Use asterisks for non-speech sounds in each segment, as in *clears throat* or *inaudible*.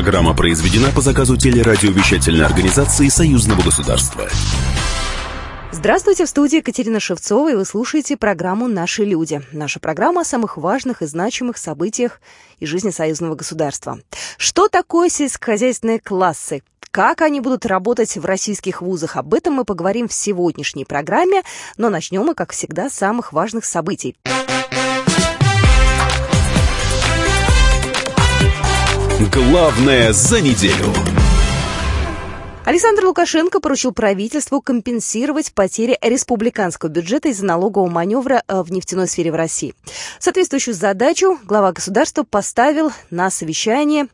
Программа произведена по заказу телерадиовещательной организации Союзного государства. Здравствуйте, в студии Екатерина Шевцова, и вы слушаете программу «Наши люди». Наша программа о самых важных и значимых событиях из жизни союзного государства. Что такое сельскохозяйственные классы? Как они будут работать в российских вузах? Об этом мы поговорим в сегодняшней программе, но начнем мы, как всегда, с самых важных событий. Главное за неделю. Александр Лукашенко поручил правительству компенсировать потери республиканского бюджета из-за налогового маневра э, в нефтяной сфере в России. Соответствующую задачу глава государства поставил на совещание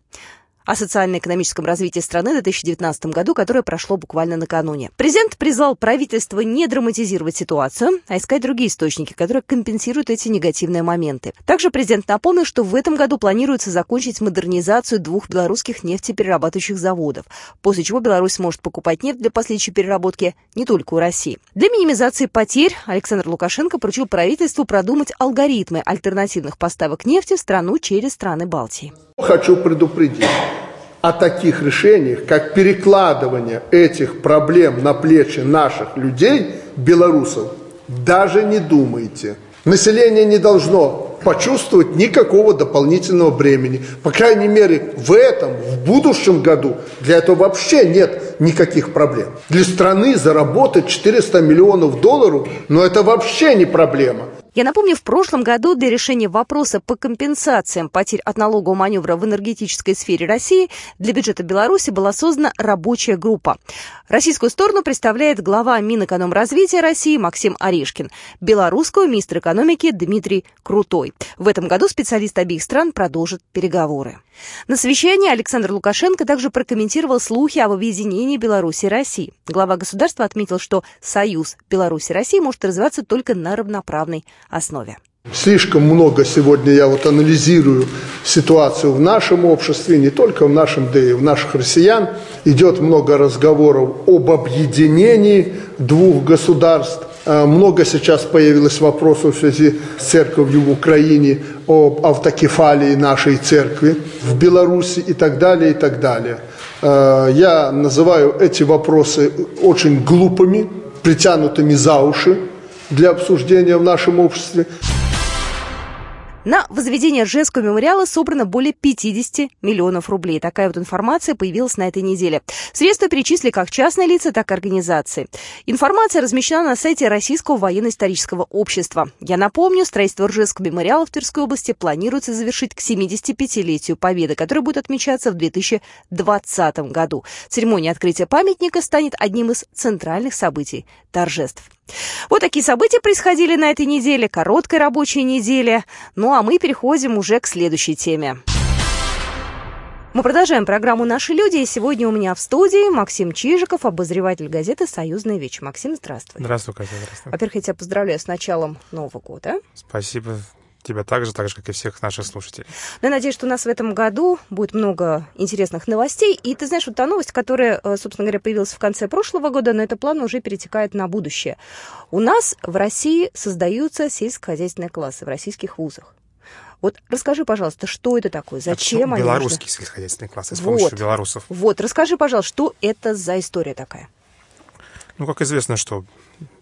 о социально-экономическом развитии страны в 2019 году, которое прошло буквально накануне. Президент призвал правительство не драматизировать ситуацию, а искать другие источники, которые компенсируют эти негативные моменты. Также президент напомнил, что в этом году планируется закончить модернизацию двух белорусских нефтеперерабатывающих заводов, после чего Беларусь сможет покупать нефть для последующей переработки не только у России. Для минимизации потерь Александр Лукашенко поручил правительству продумать алгоритмы альтернативных поставок нефти в страну через страны Балтии. Хочу предупредить о таких решениях, как перекладывание этих проблем на плечи наших людей, белорусов, даже не думайте. Население не должно почувствовать никакого дополнительного бремени. По крайней мере, в этом, в будущем году для этого вообще нет никаких проблем. Для страны заработать 400 миллионов долларов, но это вообще не проблема. Я напомню, в прошлом году для решения вопроса по компенсациям потерь от налогового маневра в энергетической сфере России для бюджета Беларуси была создана рабочая группа. Российскую сторону представляет глава Минэкономразвития России Максим Орешкин, белорусскую министр экономики Дмитрий Крутой. В этом году специалисты обеих стран продолжат переговоры. На совещании Александр Лукашенко также прокомментировал слухи об объединении Беларуси и России. Глава государства отметил, что союз Беларуси и России может развиваться только на равноправной основе. Слишком много сегодня я вот анализирую ситуацию в нашем обществе, не только в нашем, да и в наших россиян. Идет много разговоров об объединении двух государств. А, много сейчас появилось вопросов в связи с церковью в Украине, об автокефалии нашей церкви в Беларуси и так далее, и так далее. А, я называю эти вопросы очень глупыми, притянутыми за уши для обсуждения в нашем обществе. На возведение Ржевского мемориала собрано более 50 миллионов рублей. Такая вот информация появилась на этой неделе. Средства перечислили как частные лица, так и организации. Информация размещена на сайте Российского военно-исторического общества. Я напомню, строительство Ржевского мемориала в Тверской области планируется завершить к 75-летию Победы, которое будет отмечаться в 2020 году. Церемония открытия памятника станет одним из центральных событий торжеств. Вот такие события происходили на этой неделе, короткая рабочая неделя. Ну а мы переходим уже к следующей теме. Мы продолжаем программу «Наши люди», и сегодня у меня в студии Максим Чижиков, обозреватель газеты «Союзная вечь». Максим, здравствуй. Здравствуй, Катя, здравствуй. Во-первых, я тебя поздравляю с началом Нового года. Спасибо тебя так же, так же, как и всех наших слушателей. Ну, я надеюсь, что у нас в этом году будет много интересных новостей. И ты знаешь, вот та новость, которая, э, собственно говоря, появилась в конце прошлого года, но это план уже перетекает на будущее. У нас в России создаются сельскохозяйственные классы в российских вузах. Вот расскажи, пожалуйста, что это такое, зачем это они Белорусские нужны? сельскохозяйственные классы с вот, помощью белорусов. Вот, расскажи, пожалуйста, что это за история такая? Ну, как известно, что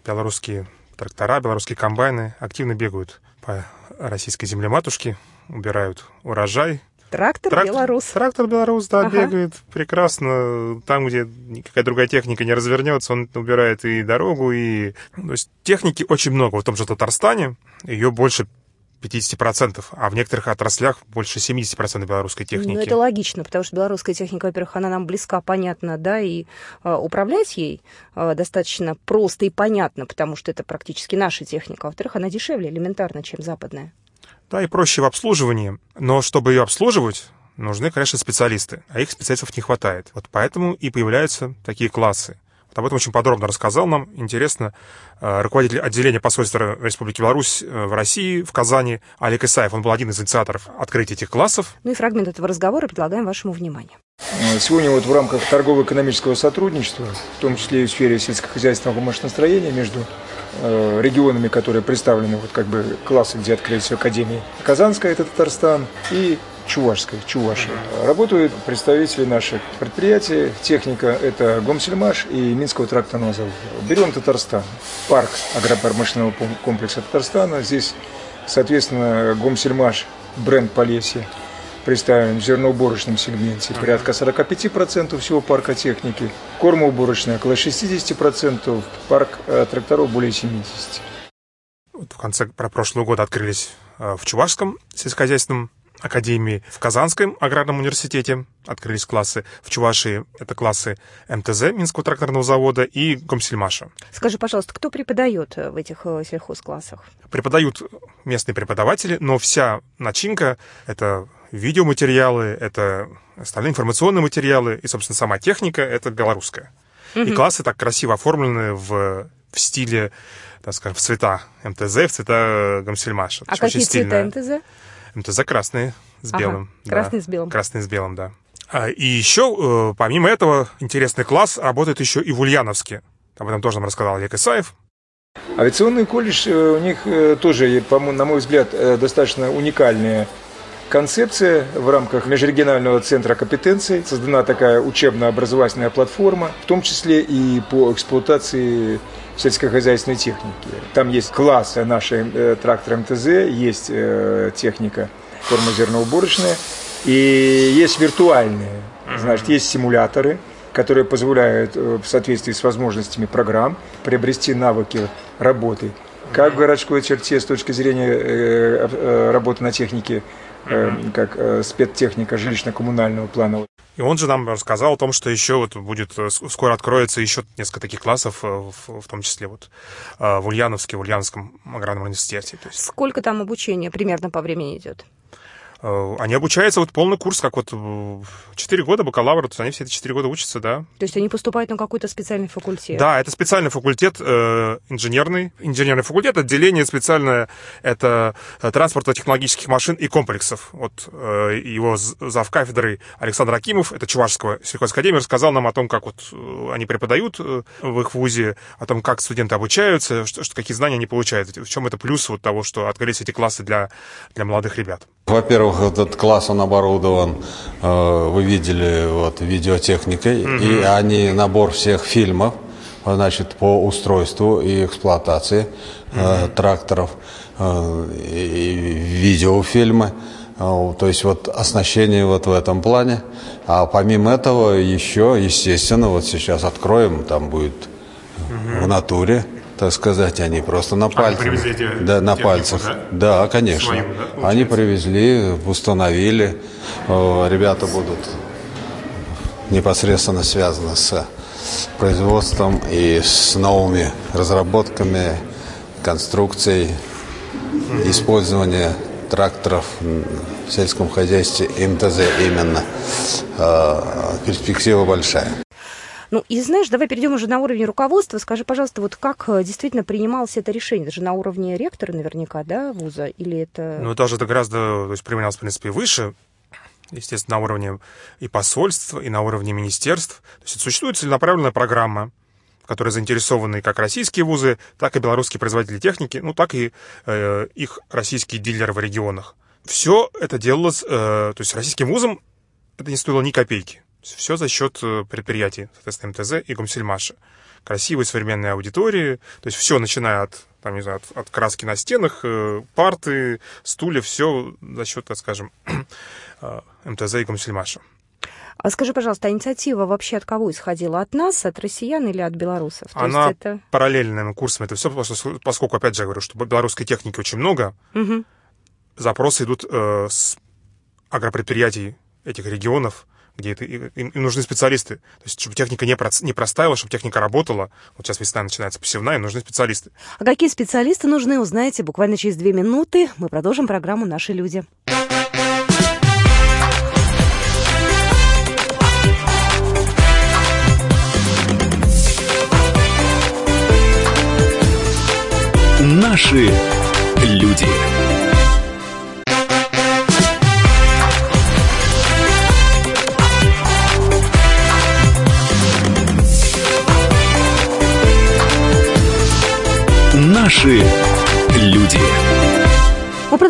белорусские трактора, белорусские комбайны активно бегают по российской земле матушки, убирают урожай. Трактор, трактор белорус. Трактор белорус, да, ага. бегает прекрасно. Там, где никакая другая техника не развернется, он убирает и дорогу, и... То есть техники очень много. В том же Татарстане ее больше 50%, а в некоторых отраслях больше 70% белорусской техники. Ну, это логично, потому что белорусская техника, во-первых, она нам близка, понятна, да, и э, управлять ей э, достаточно просто и понятно, потому что это практически наша техника. Во-вторых, она дешевле элементарно, чем западная. Да, и проще в обслуживании, но чтобы ее обслуживать, нужны, конечно, специалисты, а их специалистов не хватает. Вот поэтому и появляются такие классы. Об этом очень подробно рассказал нам, интересно, э, руководитель отделения посольства Республики Беларусь э, в России, в Казани, Олег Исаев. Он был один из инициаторов открытия этих классов. Ну и фрагмент этого разговора предлагаем вашему вниманию. Э, сегодня вот в рамках торгово-экономического сотрудничества, в том числе и в сфере сельскохозяйственного машиностроения между регионами, которые представлены, вот как бы классы, где открылись Академии. Казанская – это Татарстан, и Чувашской, Чуваши. Работают представители наших предприятий. Техника – это Гомсельмаш и Минского тракторного завода. Берем Татарстан. Парк агропромышленного комплекса Татарстана. Здесь, соответственно, Гомсельмаш, бренд Полесье представлен в зерноуборочном сегменте порядка 45% всего парка техники, кормоуборочная около 60%, парк э, тракторов более 70%. В конце прошлого года открылись э, в Чувашском сельскохозяйственном академии, в Казанском аграрном университете открылись классы, в Чувашии это классы МТЗ, Минского тракторного завода и Комсельмаша. Скажи, пожалуйста, кто преподает в этих э, сельхозклассах? Преподают местные преподаватели, но вся начинка — это видеоматериалы, это остальные информационные материалы, и, собственно, сама техника — это белорусская. Угу. И классы так красиво оформлены в, в стиле, так скажем, в цвета МТЗ, в цвета Гамсельмаша. А какие цвета МТЗ? МТЗ красные с белым. Ага, красный да. с белым. Красный с белым, да. А, и еще, э, помимо этого, интересный класс работает еще и в Ульяновске. Об этом тоже нам рассказал Олег Исаев. Авиационный колледж э, у них э, тоже, на мой взгляд, достаточно уникальные концепция в рамках межрегионального центра компетенций. Создана такая учебно-образовательная платформа, в том числе и по эксплуатации сельскохозяйственной техники. Там есть классы нашей э, трактора МТЗ, есть э, техника кормозерноуборочная и есть виртуальные. Значит, есть симуляторы, которые позволяют э, в соответствии с возможностями программ приобрести навыки работы как в городской черте с точки зрения э, э, работы на технике, э, как э, спецтехника жилищно-коммунального плана. И он же нам рассказал о том, что еще вот будет э, скоро откроется еще несколько таких классов, э, в, в том числе вот э, в Ульяновске, в Ульяновском аграрном университете. Сколько там обучения примерно по времени идет? Э, они обучаются вот полный курс, как вот 4 года бакалавра, то есть они все эти 4 года учатся, да. То есть они поступают на какой-то специальный факультет? Да, это специальный факультет э, инженерный. Инженерный факультет, отделение специальное, это э, транспортно-технологических машин и комплексов. Вот э, его зав кафедрой Александр Акимов, это Чувашского сельхозакадемии, рассказал нам о том, как вот э, они преподают в их вузе, о том, как студенты обучаются, что, что, какие знания они получают. В чем это плюс вот того, что открылись эти классы для, для молодых ребят. Во-первых, этот класс, он оборудован, э, вы видели, вот, видеотехникой, mm-hmm. и они набор всех фильмов, значит, по устройству и эксплуатации mm-hmm. тракторов, э, и видеофильмы, то есть вот оснащение вот в этом плане. А помимо этого еще, естественно, вот сейчас откроем, там будет mm-hmm. в натуре так сказать, они просто на пальцах. Они привезли да, на пальцах. Да, да конечно. Свою, да, они привезли, установили. Ребята будут непосредственно связаны с производством и с новыми разработками, конструкцией, mm-hmm. использования тракторов в сельском хозяйстве МТЗ именно. А, перспектива большая. Ну и знаешь, давай перейдем уже на уровень руководства. Скажи, пожалуйста, вот как э, действительно принималось это решение? Это же на уровне ректора наверняка, да, вуза? Или это... Ну, даже это гораздо, то есть применялось, в принципе, выше, естественно, на уровне и посольств, и на уровне министерств. То есть существует целенаправленная программа, в которой заинтересованы как российские вузы, так и белорусские производители техники, ну, так и э, их российские дилеры в регионах. Все это делалось, э, то есть российским вузам это не стоило ни копейки. Все за счет э, предприятий, соответственно, МТЗ и Гомсельмаша. Красивые современные аудитории, то есть все, начиная от, там, не знаю, от, от краски на стенах, э, парты, стулья, все за счет, так скажем, *clears throat* э, МТЗ и Гомсельмаша. А скажи, пожалуйста, а инициатива вообще от кого исходила? От нас, от россиян или от белорусов? То Она это... параллельным курсом. Это все, поскольку, опять же, я говорю, что белорусской техники очень много, угу. запросы идут э, с агропредприятий этих регионов, где это, им, им нужны специалисты. То есть, чтобы техника не, про, не простаивала, чтобы техника работала. Вот сейчас весна начинается посевная, нужны специалисты. А какие специалисты нужны, узнаете буквально через две минуты. Мы продолжим программу «Наши люди». Наши люди.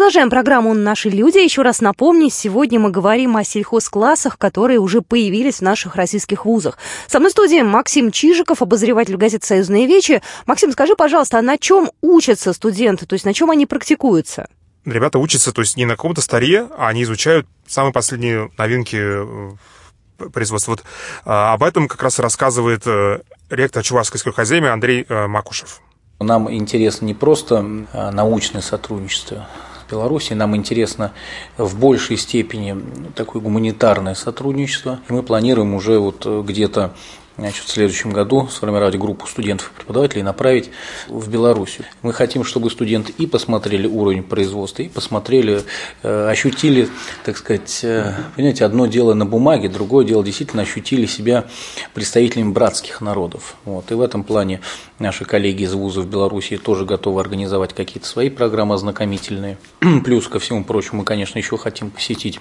Продолжаем программу «Наши люди». Еще раз напомню, сегодня мы говорим о сельхозклассах, которые уже появились в наших российских вузах. Со мной в студии Максим Чижиков, обозреватель газеты «Союзные вечи». Максим, скажи, пожалуйста, а на чем учатся студенты, то есть на чем они практикуются? Ребята учатся, то есть не на каком-то старе, а они изучают самые последние новинки э, производства. Вот а, об этом как раз рассказывает э, ректор Чувашской сельхозакадемии Андрей э, Макушев. Нам интересно не просто научное сотрудничество с Белоруссией, нам интересно в большей степени такое гуманитарное сотрудничество. И мы планируем уже вот где-то значит, в следующем году сформировать группу студентов и преподавателей и направить в Белоруссию. Мы хотим, чтобы студенты и посмотрели уровень производства, и посмотрели, э, ощутили, так сказать, э, понимаете, одно дело на бумаге, другое дело действительно ощутили себя представителями братских народов. Вот. И в этом плане наши коллеги из вузов Белоруссии тоже готовы организовать какие-то свои программы ознакомительные. *clears throat* Плюс ко всему прочему, мы, конечно, еще хотим посетить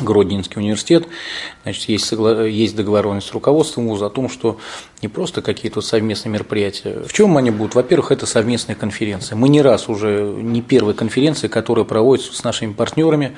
Гродненский университет. Значит, есть, есть договоренность с руководством вуза о том, что не просто какие-то совместные мероприятия. В чем они будут? Во-первых, это совместные конференции. Мы не раз уже, не первые конференции, которые проводятся с нашими партнерами.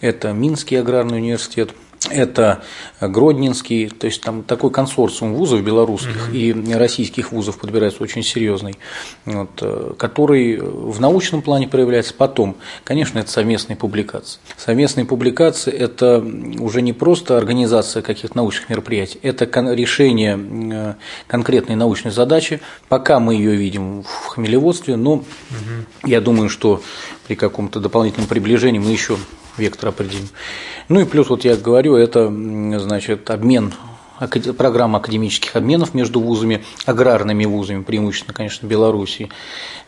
Это Минский аграрный университет, это Гродненский, то есть там такой консорциум вузов белорусских mm-hmm. и российских вузов подбирается очень серьезный, вот, э, который в научном плане проявляется. Потом, конечно, это совместные публикации. Совместные публикации – это уже не просто организация каких-то научных мероприятий, это решение э, конкретной научной задачи. Пока мы ее видим в хмелеводстве, но угу. я думаю, что при каком-то дополнительном приближении мы еще вектор определим. Ну и плюс, вот я говорю, это значит, обмен программа академических обменов между вузами, аграрными вузами, преимущественно, конечно, Беларуси,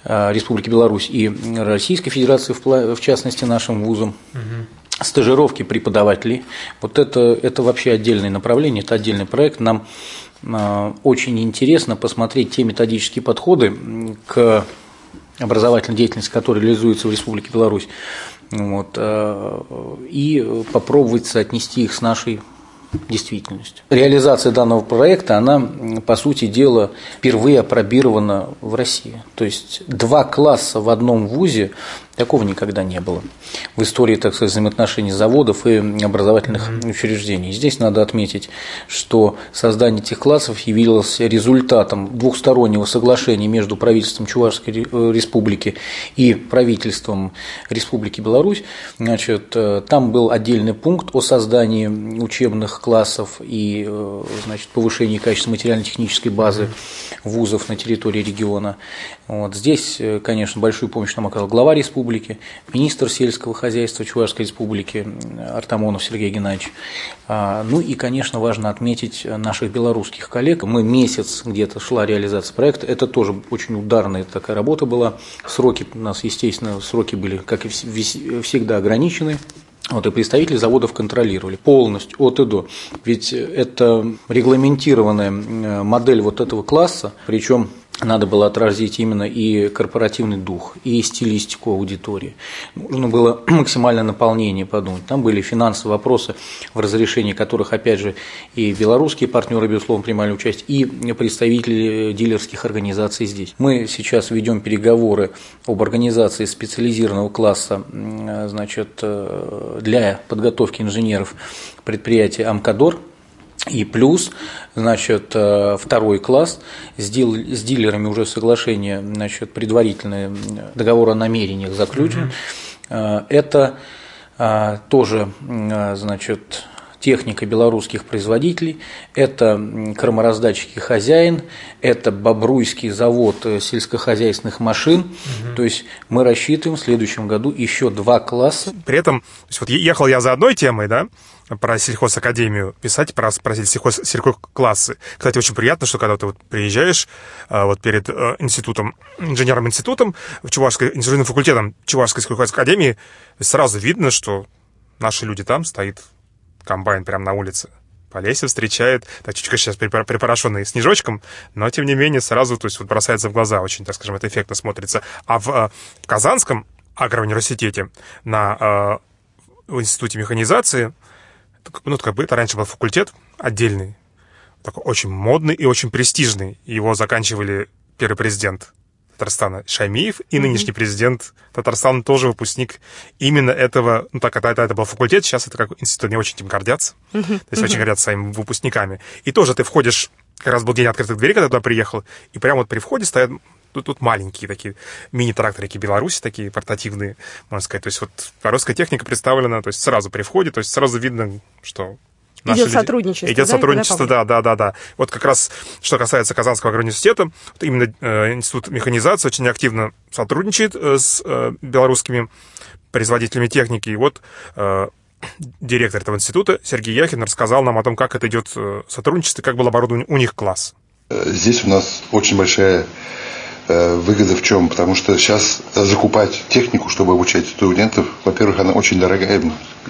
а, Республики Беларусь и Российской Федерации, в частности, нашим вузом. Угу. Стажировки преподавателей. Вот это, это вообще отдельное направление, это отдельный проект. Нам а, очень интересно посмотреть те методические подходы к образовательной деятельности, которые реализуются в Республике Беларусь, вот, э, и попробовать соотнести их с нашей действительностью. Реализация данного проекта, она, по сути дела, впервые опробирована в России. То есть два класса в одном вузе Такого никогда не было в истории, так сказать, взаимоотношений заводов и образовательных mm-hmm. учреждений. Здесь надо отметить, что создание этих классов явилось результатом двухстороннего соглашения между правительством Чувашской э, республики и правительством Республики Беларусь. Значит, э, там был отдельный пункт о создании учебных классов и э, значит, повышении качества материально-технической базы вузов на территории региона. Вот. Здесь, конечно, большую помощь нам оказал глава республики министр сельского хозяйства Чувашской Республики Артамонов Сергей Геннадьевич. А, ну и, конечно, важно отметить наших белорусских коллег. Мы месяц где-то шла реализация проекта. Это тоже очень ударная такая работа была. Сроки у нас, естественно, сроки были, как и всегда, ограничены. Вот, и представители заводов контролировали полностью от и до. Ведь это регламентированная модель вот этого класса, причем надо было отразить именно и корпоративный дух, и стилистику аудитории. Нужно было *clears throat* максимальное наполнение подумать. Там были финансовые вопросы, в разрешении которых, опять же, и белорусские партнеры, безусловно, принимали участие, и представители дилерских организаций здесь. Мы сейчас ведем переговоры об организации специализированного класса значит, э, для подготовки инженеров предприятия «Амкадор», и плюс, значит, э, второй класс, с, дил, с дилерами уже соглашение, значит, предварительный договор о намерениях заключен. Mm-hmm. Это э, тоже, значит, техника белорусских производителей, это кормораздатчики «Хозяин», это Бобруйский завод сельскохозяйственных машин. Угу. То есть мы рассчитываем в следующем году еще два класса. При этом, то есть вот ехал я за одной темой, да, про сельхозакадемию писать, про, про сельхоз, сельхозклассы. Кстати, очень приятно, что когда ты вот приезжаешь а, вот перед э, институтом, инженерным-институтом, в Чувашской, инженерным факультетом Чувашской сельхозакадемии, сразу видно, что наши люди там, стоит комбайн прямо на улице. По лесе встречает, так чуть-чуть сейчас припорошенный снежочком, но тем не менее сразу, то есть вот бросается в глаза, очень, так скажем, это эффектно смотрится. А в, э, в Казанском агроуниверситете на э, в Институте механизации ну, как бы это раньше был факультет отдельный, такой очень модный и очень престижный. Его заканчивали первый президент Татарстана Шаймиев и нынешний президент Татарстана тоже выпускник именно этого, ну так, это, это был факультет, сейчас это как институт, не очень этим гордятся, то есть очень гордятся своими выпускниками. И тоже ты входишь, как раз был день открытых дверей, когда туда приехал, и прямо вот при входе стоят тут, тут маленькие такие мини-тракторики Беларуси, такие портативные, можно сказать. То есть вот русская техника представлена, то есть сразу при входе, то есть сразу видно, что Идет люди... сотрудничество. Идет да, сотрудничество, да, да, да, да. Вот как раз, что касается Казанского университета, вот именно э, Институт механизации очень активно сотрудничает э, с э, белорусскими производителями техники. И вот э, директор этого института Сергей Яхин рассказал нам о том, как это идет э, сотрудничество, как был оборудован у них класс. Здесь у нас очень большая Э, выгода в чем? Потому что сейчас закупать технику, чтобы обучать студентов, во-первых, она очень дорогая.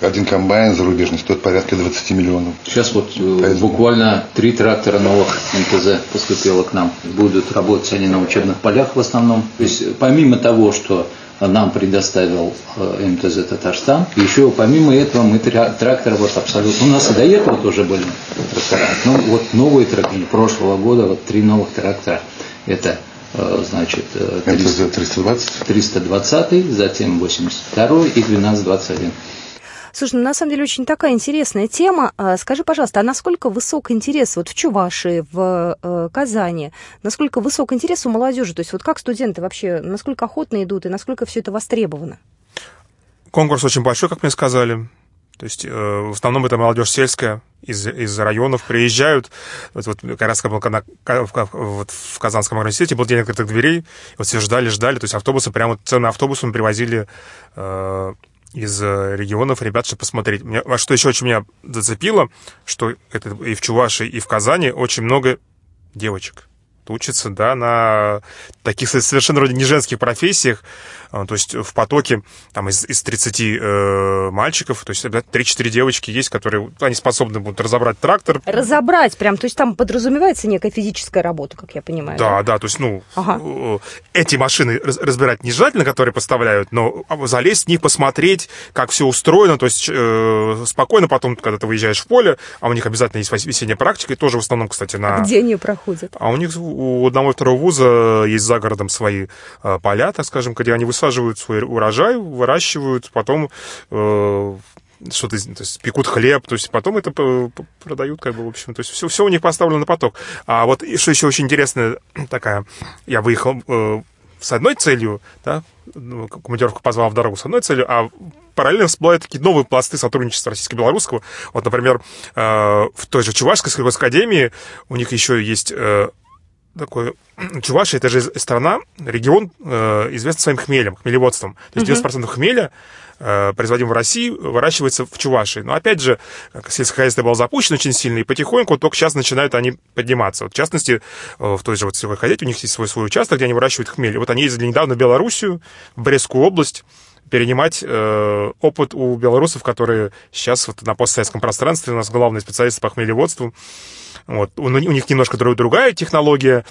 Один комбайн зарубежный стоит порядка 20 миллионов. Сейчас вот э, Поэтому... буквально три трактора новых МТЗ поступило к нам. Будут работать они на учебных полях в основном. То есть помимо того, что нам предоставил э, МТЗ Татарстан. Еще помимо этого мы тракторы вот абсолютно... У нас и до этого тоже были трактора. Но вот новые тракторы прошлого года, вот три новых трактора. Это Э, значит, 300, 320. 320, затем 82 и 1221. Слушай, ну на самом деле очень такая интересная тема. А, скажи, пожалуйста, а насколько высок интерес вот в Чувашии, в э, Казани, насколько высок интерес у молодежи? То есть вот как студенты вообще, насколько охотно идут и насколько все это востребовано? Конкурс очень большой, как мне сказали. То есть э, в основном это молодежь сельская из, из районов приезжают. Вот, вот как раз был, когда, вот в Казанском университете был день открытых дверей, вот все ждали, ждали. То есть автобусы, прямо цены автобусом привозили э, из регионов ребят, чтобы посмотреть. Меня, что еще очень меня зацепило, что это и в Чувашии, и в Казани очень много девочек учатся, да, на таких совершенно вроде не женских профессиях, а, то есть в потоке там из, из 30 э, мальчиков, то есть 3-4 девочки есть, которые, они способны будут разобрать трактор. Разобрать прям, то есть там подразумевается некая физическая работа, как я понимаю. Да, да, да то есть, ну, ага. Э, эти машины разбирать не желательно, которые поставляют, но залезть в них, посмотреть, как все устроено, то есть э, спокойно потом, когда ты выезжаешь в поле, а у них обязательно есть весенняя практика, и тоже в основном, кстати, на... А где они проходят? А у них у одного и второго вуза есть за городом свои э, поля, так скажем, где они высаживают высаживают свой урожай, выращивают, потом э, что-то, то есть пекут хлеб, то есть потом это продают, как бы, в общем, то есть все, все у них поставлено на поток. А вот что еще очень интересная *clears throat* такая, я выехал э, с одной целью, да, ну, командировку позвал в дорогу с одной целью, а параллельно всплывают такие новые пласты сотрудничества российско-белорусского. Вот, например, э, в той же Чувашской сельхозной академии у них еще есть э, такой... *clears throat* Чувашия — это же страна, регион, э, известный своим хмелем, хмелеводством. То есть 90% хмеля, э, производимого в России, выращивается в Чувашии. Но опять же, сельское хозяйство было запущено очень сильно, и потихоньку вот только сейчас начинают они подниматься. Вот, в частности, э, в той же вот сельское хозяйстве у них есть свой, свой участок, где они выращивают хмель. И вот они ездили недавно в Белоруссию, в Брестскую область, перенимать э, опыт у белорусов, которые сейчас вот на постсоветском пространстве у нас главные специалисты по хмелеводству. Вот. У, у них немножко другая технология,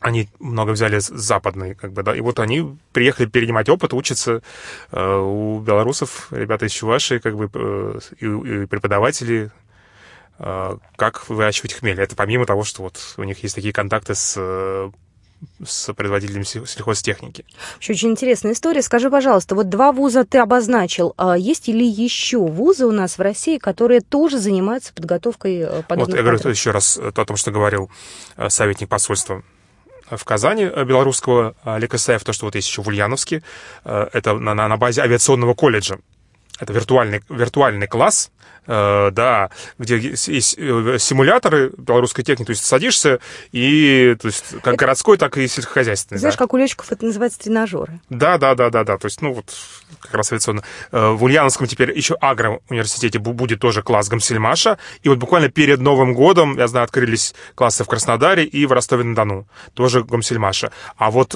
они много взяли с западной, как бы, да, и вот они приехали перенимать опыт, учатся э, у белорусов, ребята из Чувашии, как бы, э, и, и преподаватели, э, как выращивать хмель. Это помимо того, что вот у них есть такие контакты с э, с производителями сельхозтехники. Еще очень интересная история. Скажи, пожалуйста, вот два вуза ты обозначил. А есть ли еще вузы у нас в России, которые тоже занимаются подготовкой э, подобных Вот я говорю еще раз о том, что говорил э, советник посольства в Казани э, белорусского Олег Исаев, то, что вот есть еще в Ульяновске, это на, на базе авиационного колледжа. Это виртуальный, виртуальный класс, Э, да, где есть э, симуляторы белорусской техники, то есть садишься и, то есть, как это... городской, так и сельскохозяйственный. Знаешь, да. как у летчиков это называется тренажеры. Да, да, да, да, да, то есть, ну, вот, как раз авиационно. Э, в Ульяновском теперь еще агро-университете будет тоже класс Гамсельмаша, и вот буквально перед Новым годом, я знаю, открылись классы в Краснодаре и в Ростове-на-Дону, тоже Гамсельмаша. А вот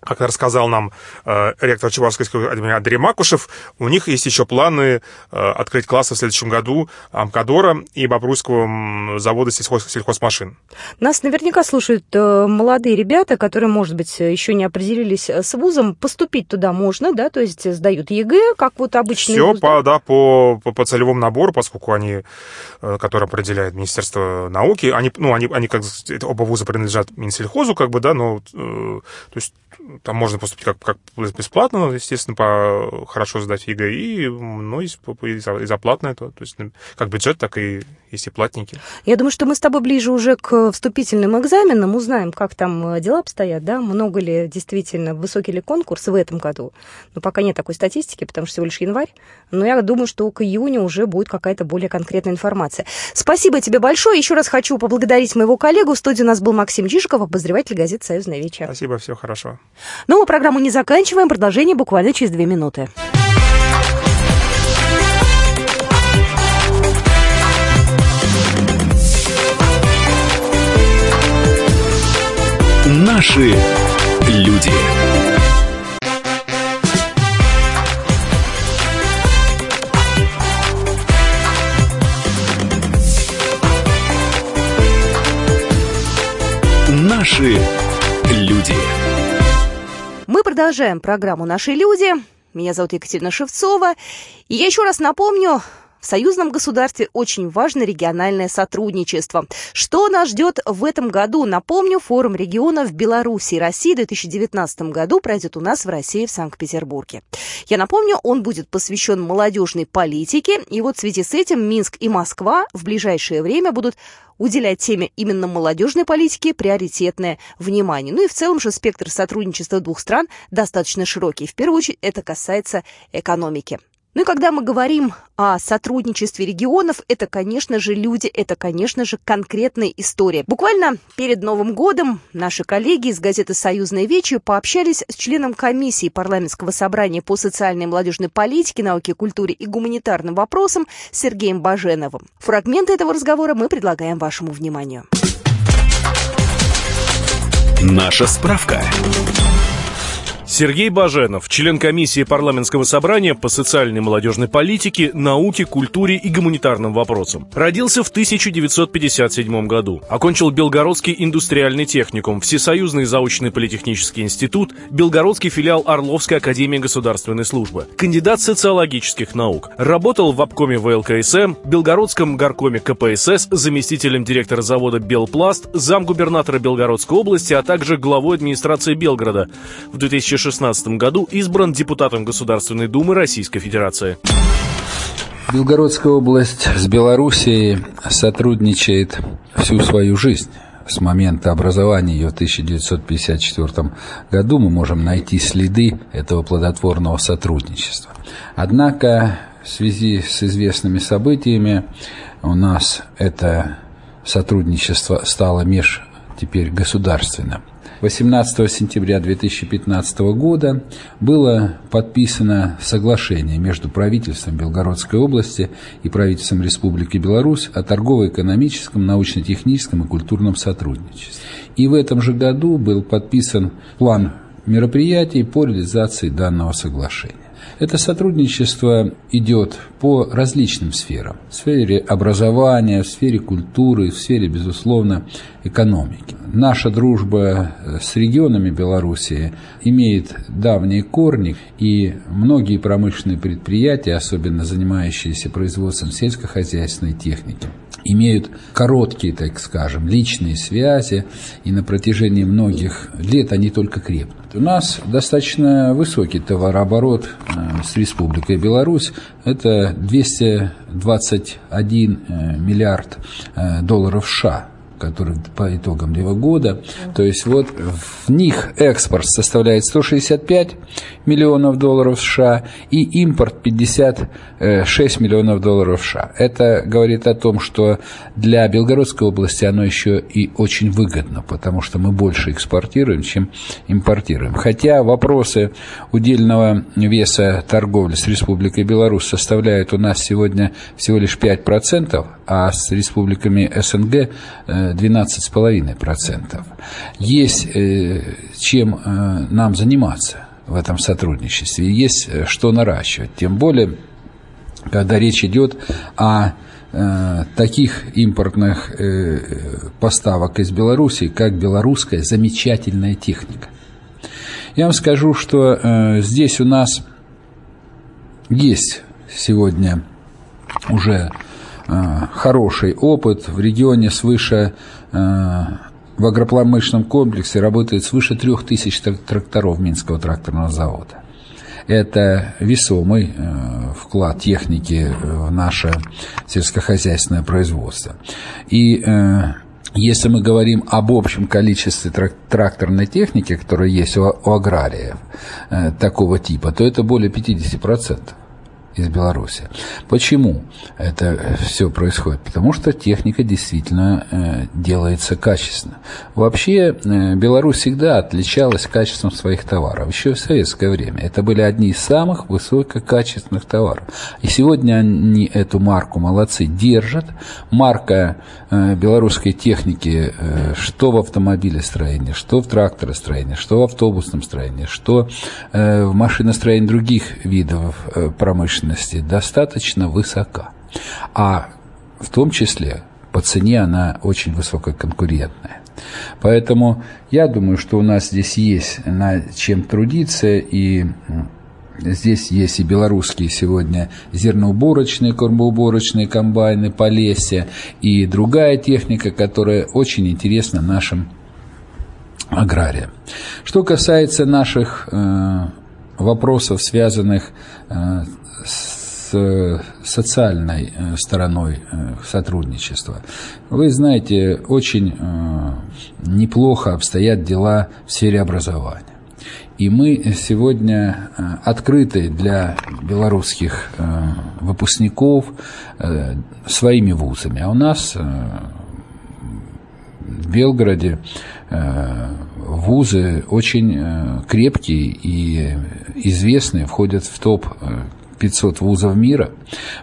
как рассказал нам э, ректор Чебарской академии Андрей Макушев, у них есть еще планы э, открыть классы в следующем году Амкадора и Бобруйского завода сельхоз, сельхозмашин. Нас наверняка слушают э, молодые ребята, которые, может быть, еще не определились с вузом. Поступить туда можно, да, то есть сдают ЕГЭ, как вот обычный Все вуз, по, да, по, по, по целевому набору, поскольку они, э, которые определяет Министерство науки, они, ну, они, они как оба вуза принадлежат Минсельхозу, как бы, да, но, э, то есть там можно поступить как, как бесплатно, естественно, по хорошо сдать ЕГЭ, и, ну, и, и, за, и за платное, то, то есть как бюджет, так и есть и платники. Я думаю, что мы с тобой ближе уже к вступительным экзаменам узнаем, как там э, дела обстоят, да, много ли действительно, высокий ли конкурс в этом году. Но пока нет такой статистики, потому что всего лишь январь. Но я думаю, что к июню уже будет какая-то более конкретная информация. Спасибо тебе большое. Еще раз хочу поблагодарить моего коллегу. В студии у нас был Максим Чижиков, обозреватель газеты «Союзная вечер». Спасибо, все хорошо. Ну, мы программу не заканчиваем. Продолжение буквально через две минуты. Наши люди. Наши люди. Мы продолжаем программу «Наши люди». Меня зовут Екатерина Шевцова. И я еще раз напомню, в союзном государстве очень важно региональное сотрудничество. Что нас ждет в этом году? Напомню, форум регионов Беларуси и России в 2019 году пройдет у нас в России в Санкт-Петербурге. Я напомню, он будет посвящен молодежной политике. И вот в связи с этим Минск и Москва в ближайшее время будут уделять теме именно молодежной политики приоритетное внимание. Ну и в целом же спектр сотрудничества двух стран достаточно широкий. В первую очередь это касается экономики. Ну и когда мы говорим о сотрудничестве регионов, это, конечно же, люди, это, конечно же, конкретная история. Буквально перед Новым годом наши коллеги из газеты «Союзная вечер» пообщались с членом комиссии парламентского собрания по социальной и молодежной политике, науке, культуре и гуманитарным вопросам Сергеем Баженовым. Фрагменты этого разговора мы предлагаем вашему вниманию. Наша справка. Сергей Баженов, член комиссии парламентского собрания по социальной молодежной политике, науке, культуре и гуманитарным вопросам. Родился в 1957 году. Окончил Белгородский индустриальный техникум, Всесоюзный заочный политехнический институт, Белгородский филиал Орловской академии государственной службы. Кандидат социологических наук. Работал в обкоме ВЛКСМ, Белгородском горкоме КПСС, заместителем директора завода «Белпласт», замгубернатора Белгородской области, а также главой администрации Белгорода. В 2006 2016 году избран депутатом Государственной Думы Российской Федерации. Белгородская область с Белоруссией сотрудничает всю свою жизнь. С момента образования ее в 1954 году мы можем найти следы этого плодотворного сотрудничества. Однако в связи с известными событиями у нас это сотрудничество стало меж теперь государственным. 18 сентября 2015 года было подписано соглашение между правительством Белгородской области и правительством Республики Беларусь о торгово-экономическом, научно-техническом и культурном сотрудничестве. И в этом же году был подписан план мероприятий по реализации данного соглашения. Это сотрудничество идет по различным сферам. В сфере образования, в сфере культуры, в сфере, безусловно, экономики. Наша дружба с регионами Белоруссии имеет давние корни, и многие промышленные предприятия, особенно занимающиеся производством сельскохозяйственной техники, имеют короткие, так скажем, личные связи, и на протяжении многих лет они только крепнут. У нас достаточно высокий товарооборот э, с Республикой Беларусь. Это 221 э, миллиард э, долларов США который по итогам этого года. То есть вот в них экспорт составляет 165 миллионов долларов США и импорт 56 миллионов долларов США. Это говорит о том, что для Белгородской области оно еще и очень выгодно, потому что мы больше экспортируем, чем импортируем. Хотя вопросы удельного веса торговли с Республикой Беларусь составляют у нас сегодня всего лишь 5%, а с республиками СНГ 12,5%. Есть чем нам заниматься в этом сотрудничестве, есть что наращивать. Тем более, когда речь идет о таких импортных поставок из Беларуси, как белорусская замечательная техника. Я вам скажу, что здесь у нас есть сегодня уже э, хороший опыт. В регионе свыше э, в агропромышленном комплексе работает свыше трех тысяч тракторов Минского тракторного завода. Это весомый э, вклад техники в наше сельскохозяйственное производство. И если мы говорим об общем количестве тракторной техники, которая есть у аграриев такого типа, то это более 50% из Беларуси. Почему это все происходит? Потому что техника действительно э, делается качественно. Вообще э, Беларусь всегда отличалась качеством своих товаров. Еще в советское время. Это были одни из самых высококачественных товаров. И сегодня они эту марку молодцы держат. Марка э, белорусской техники, что в автомобилестроении, что в тракторостроении, что в автобусном строении, что в машиностроении других видов промышленности промышленности достаточно высока. А в том числе по цене она очень высококонкурентная. Поэтому я думаю, что у нас здесь есть над чем трудиться, и здесь есть и белорусские сегодня зерноуборочные, кормоуборочные комбайны, полесья, и другая техника, которая очень интересна нашим аграриям. Что касается наших э, вопросов, связанных э, с социальной э, стороной э, сотрудничества. Вы знаете, очень э, неплохо обстоят дела в сфере образования. И мы сегодня открыты для белорусских выпускников своими вузами. А у нас в Белгороде вузы очень крепкие и известные, входят в топ 500 вузов мира.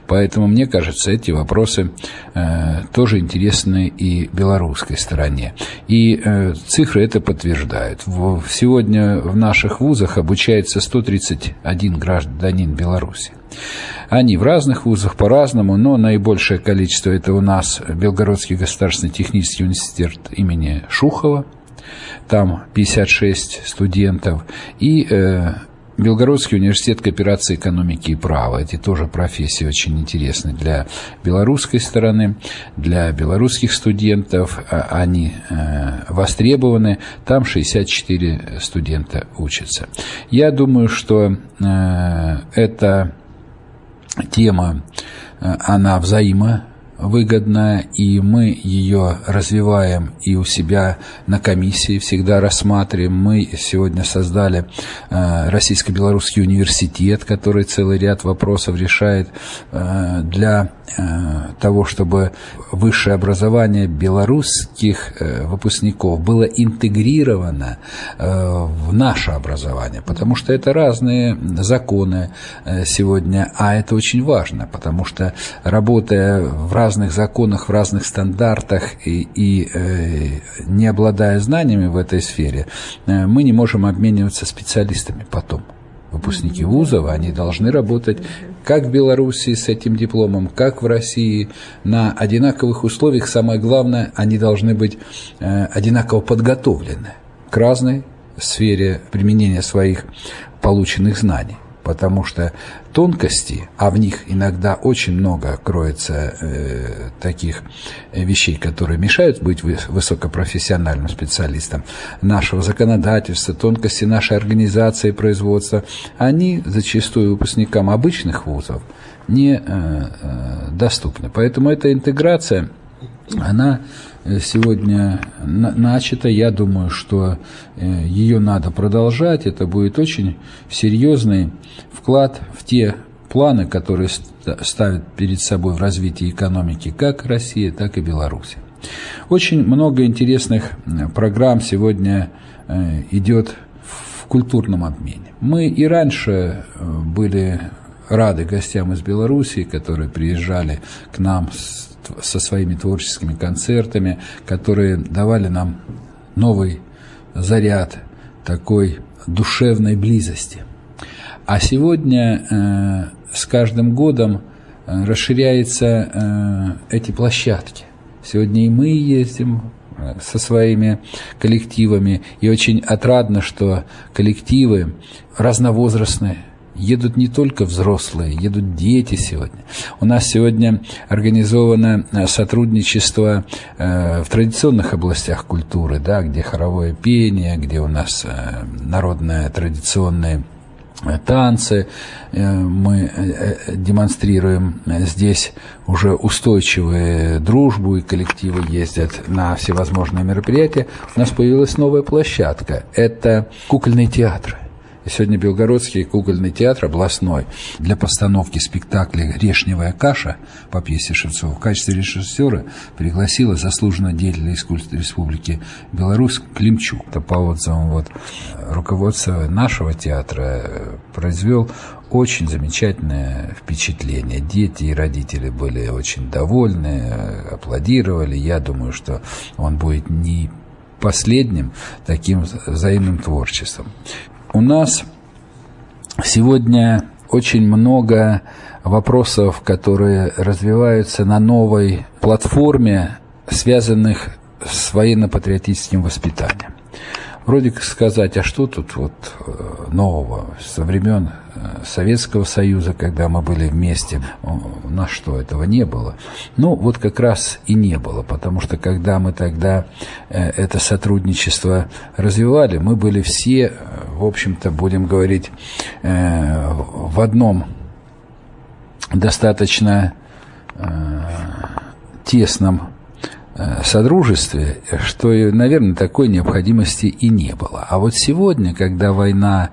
Поэтому, мне кажется, эти вопросы э, тоже интересны и белорусской стороне. И э, цифры это подтверждают. В, сегодня в наших вузах обучается 131 гражданин Беларуси. Они в разных вузах по-разному, но наибольшее количество это у нас Белгородский государственный технический университет имени Шухова, там 56 студентов, и э, Белгородский университет кооперации экономики и права. Эти тоже профессии очень интересны для белорусской стороны, для белорусских студентов. А, они э, востребованы. Там 64 студента учатся. Я думаю, что э, эта тема, э, она взаимо выгодная, и мы ее развиваем и у себя на комиссии всегда рассматриваем. Мы сегодня создали э, Российско-Белорусский университет, который целый ряд вопросов решает э, для того, чтобы высшее образование белорусских выпускников было интегрировано в наше образование, потому что это разные законы сегодня, а это очень важно, потому что работая в разных законах, в разных стандартах и, и э, не обладая знаниями в этой сфере, э, мы не можем обмениваться специалистами потом. Выпускники вузов, они должны работать как в Беларуси с этим дипломом, как в России, на одинаковых условиях. Самое главное, они должны быть э, одинаково подготовлены к разной сфере применения своих полученных знаний потому что тонкости, а в них иногда очень много кроется э, таких вещей, которые мешают быть высокопрофессиональным специалистом нашего законодательства, тонкости нашей организации производства, они зачастую выпускникам обычных вузов не э, э, доступны. Поэтому эта интеграция, она сегодня начата. Я думаю, что э, ее надо продолжать. Это будет очень серьезный вклад в те планы, которые ставят перед собой в развитии экономики как Россия, так и Беларусь. Очень много интересных программ сегодня э, идет в культурном обмене. Мы и раньше э, были рады гостям из Беларуси, которые приезжали к нам с со своими творческими концертами, которые давали нам новый заряд такой душевной близости. А сегодня э, с каждым годом э, расширяются э, эти площадки. Сегодня и мы ездим э, со своими коллективами, и очень отрадно, что коллективы разновозрастные, едут не только взрослые, едут дети сегодня. У нас сегодня организовано э, сотрудничество э, в традиционных областях культуры, да, где хоровое пение, где у нас э, народные традиционные танцы. Мы демонстрируем здесь уже устойчивую дружбу, и коллективы ездят на всевозможные мероприятия. У нас появилась новая площадка. Это кукольный театр. Сегодня Белгородский кукольный театр областной для постановки спектакля «Грешневая каша» по пьесе Шевцова в качестве режиссера пригласила заслуженного деятеля искусства Республики Беларусь Климчук. Это по отзывам вот, руководства нашего театра э, произвел очень замечательное впечатление. Дети и родители были очень довольны, э, аплодировали. Я думаю, что он будет не последним таким взаимным творчеством. У нас сегодня очень много вопросов, которые развиваются на новой платформе, связанных с военно-патриотическим воспитанием. Вроде как сказать, а что тут вот э, нового со времен Советского Союза, когда мы были вместе, у нас что, этого не было? Ну, вот как раз и не было, потому что когда мы тогда э, это сотрудничество развивали, мы были все, в общем-то, будем говорить, в одном достаточно тесном Э, содружестве, что, наверное, такой необходимости и не было. А вот сегодня, когда война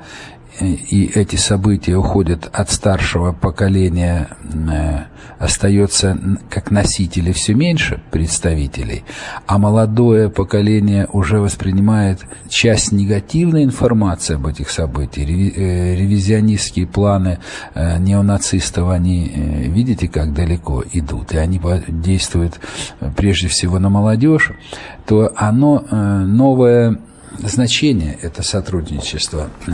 и эти события уходят от старшего поколения, э, остается как носители все меньше представителей, а молодое поколение уже воспринимает часть негативной информации об этих событиях, э, ревизионистские планы э, неонацистов, они, видите, как далеко идут, и они действуют прежде всего на молодежь, то оно новое значение это сотрудничество э,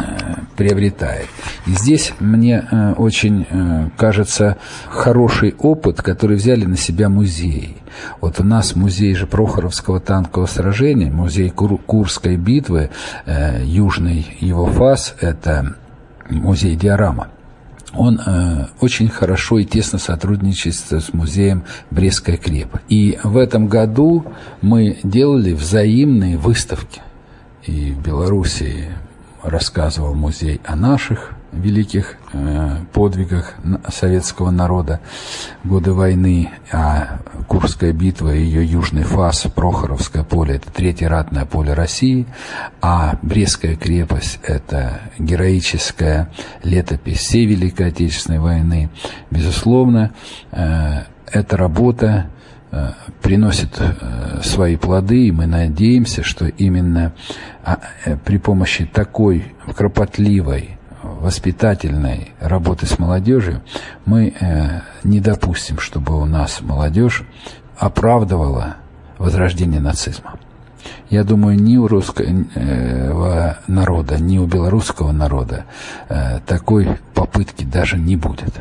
приобретает. И здесь мне э, очень э, кажется хороший опыт, который взяли на себя музеи. Вот у нас музей же Прохоровского танкового сражения, музей Кур Курской битвы, южный его фас, это музей Диорама он э, очень хорошо и тесно сотрудничает с музеем Брестская крепость. И в этом году мы делали взаимные выставки и в Белоруссии рассказывал музей о наших великих э, подвигах советского народа годы войны, а Курская битва и ее южный фас, Прохоровское поле – это третье ратное поле России, а Брестская крепость – это героическая летопись всей Великой Отечественной войны. Безусловно, э, эта работа приносит э, свои плоды, и мы надеемся, что именно а, э, при помощи такой кропотливой, воспитательной работы с молодежью мы не допустим, чтобы у нас молодежь оправдывала возрождение нацизма. Я думаю, ни у русского народа, ни у белорусского народа такой попытки даже не будет.